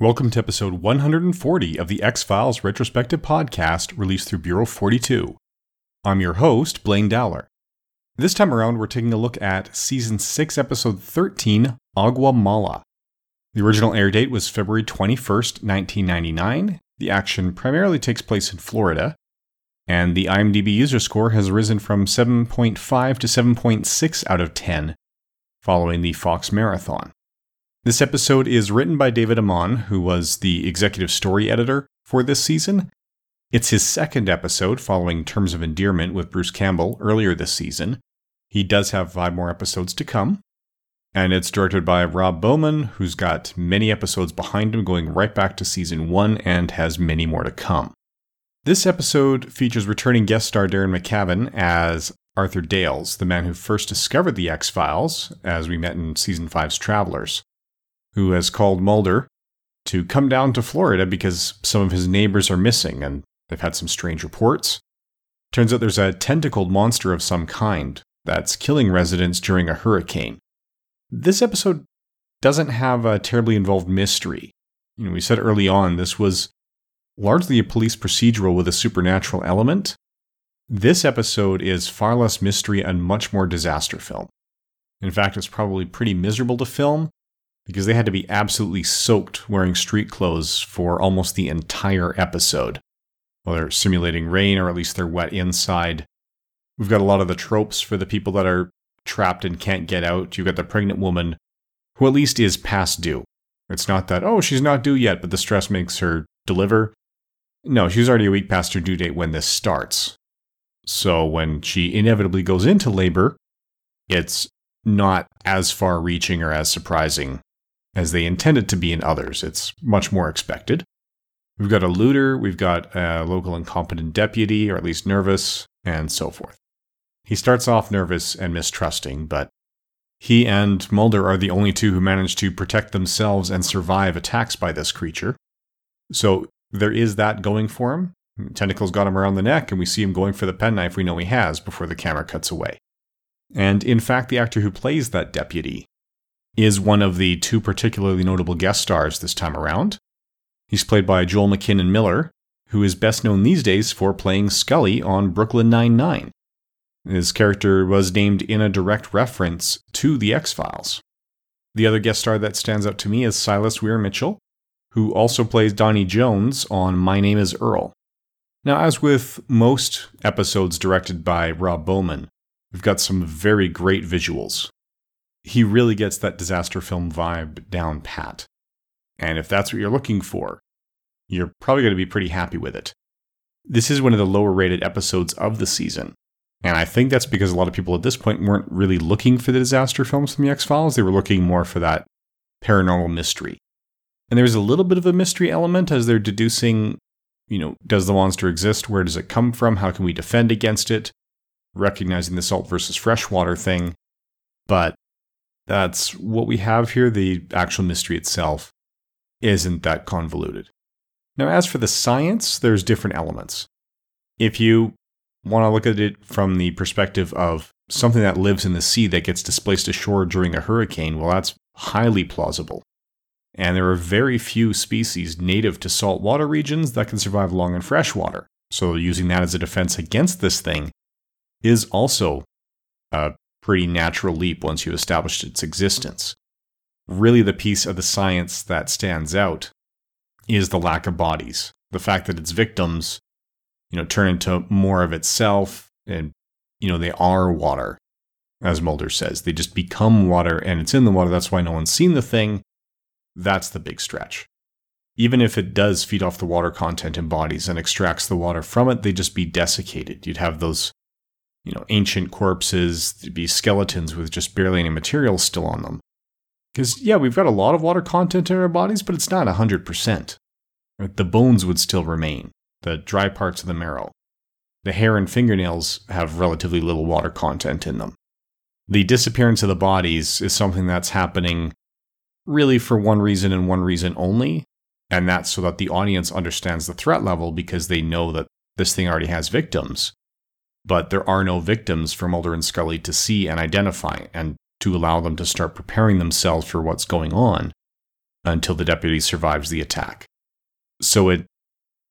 Welcome to episode 140 of the X Files retrospective podcast released through Bureau 42. I'm your host, Blaine Dowler. This time around, we're taking a look at season 6, episode 13, Agua Mala. The original air date was February 21st, 1999. The action primarily takes place in Florida, and the IMDb user score has risen from 7.5 to 7.6 out of 10 following the Fox Marathon. This episode is written by David Amann, who was the executive story editor for this season. It's his second episode following Terms of Endearment with Bruce Campbell earlier this season. He does have five more episodes to come. And it's directed by Rob Bowman, who's got many episodes behind him going right back to season one and has many more to come. This episode features returning guest star Darren McGavin as Arthur Dales, the man who first discovered the X Files, as we met in season five's Travelers who has called Mulder to come down to Florida because some of his neighbors are missing and they've had some strange reports. Turns out there's a tentacled monster of some kind that's killing residents during a hurricane. This episode doesn't have a terribly involved mystery. You know, we said early on this was largely a police procedural with a supernatural element. This episode is far less mystery and much more disaster film. In fact, it's probably pretty miserable to film, because they had to be absolutely soaked wearing street clothes for almost the entire episode. Well, they're simulating rain, or at least they're wet inside. We've got a lot of the tropes for the people that are trapped and can't get out. You've got the pregnant woman who at least is past due. It's not that, oh, she's not due yet, but the stress makes her deliver. No, she's already a week past her due date when this starts. So when she inevitably goes into labor, it's not as far reaching or as surprising as they intended to be in others. It's much more expected. We've got a looter, we've got a local incompetent deputy, or at least nervous, and so forth. He starts off nervous and mistrusting, but he and Mulder are the only two who manage to protect themselves and survive attacks by this creature. So there is that going for him. Tentacles got him around the neck, and we see him going for the penknife we know he has before the camera cuts away. And in fact, the actor who plays that deputy is one of the two particularly notable guest stars this time around. He's played by Joel McKinnon Miller, who is best known these days for playing Scully on Brooklyn Nine-Nine. His character was named in a direct reference to The X Files. The other guest star that stands out to me is Silas Weir Mitchell, who also plays Donnie Jones on My Name is Earl. Now, as with most episodes directed by Rob Bowman, we've got some very great visuals he really gets that disaster film vibe down pat. And if that's what you're looking for, you're probably going to be pretty happy with it. This is one of the lower rated episodes of the season. And I think that's because a lot of people at this point weren't really looking for the disaster films from the X Files. They were looking more for that paranormal mystery. And there's a little bit of a mystery element as they're deducing, you know, does the monster exist? Where does it come from? How can we defend against it? Recognizing the salt versus freshwater thing. But that's what we have here. The actual mystery itself isn't that convoluted. Now, as for the science, there's different elements. If you want to look at it from the perspective of something that lives in the sea that gets displaced ashore during a hurricane, well, that's highly plausible. And there are very few species native to saltwater regions that can survive long in freshwater. So, using that as a defense against this thing is also a pretty natural leap once you established its existence. Really, the piece of the science that stands out is the lack of bodies. The fact that its victims, you know, turn into more of itself and, you know, they are water, as Mulder says. They just become water and it's in the water. That's why no one's seen the thing. That's the big stretch. Even if it does feed off the water content in bodies and extracts the water from it, they'd just be desiccated. You'd have those you know, ancient corpses, would be skeletons with just barely any material still on them. Because, yeah, we've got a lot of water content in our bodies, but it's not 100%. The bones would still remain, the dry parts of the marrow. The hair and fingernails have relatively little water content in them. The disappearance of the bodies is something that's happening really for one reason and one reason only, and that's so that the audience understands the threat level because they know that this thing already has victims but there are no victims for Mulder and Scully to see and identify and to allow them to start preparing themselves for what's going on. until the deputy survives the attack. So it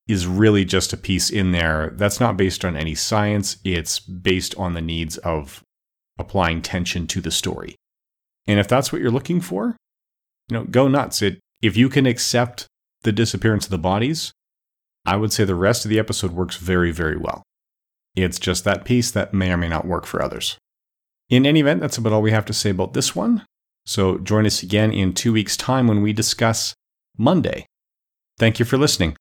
is really just a piece in there that's not based on any science, it's based on the needs of applying tension to the story. And if that's what you're looking for, you know, go nuts. It if you can accept the disappearance of the bodies, I would say the rest of the episode works very, very well. It's just that piece that may or may not work for others. In any event, that's about all we have to say about this one. So join us again in two weeks' time when we discuss Monday. Thank you for listening.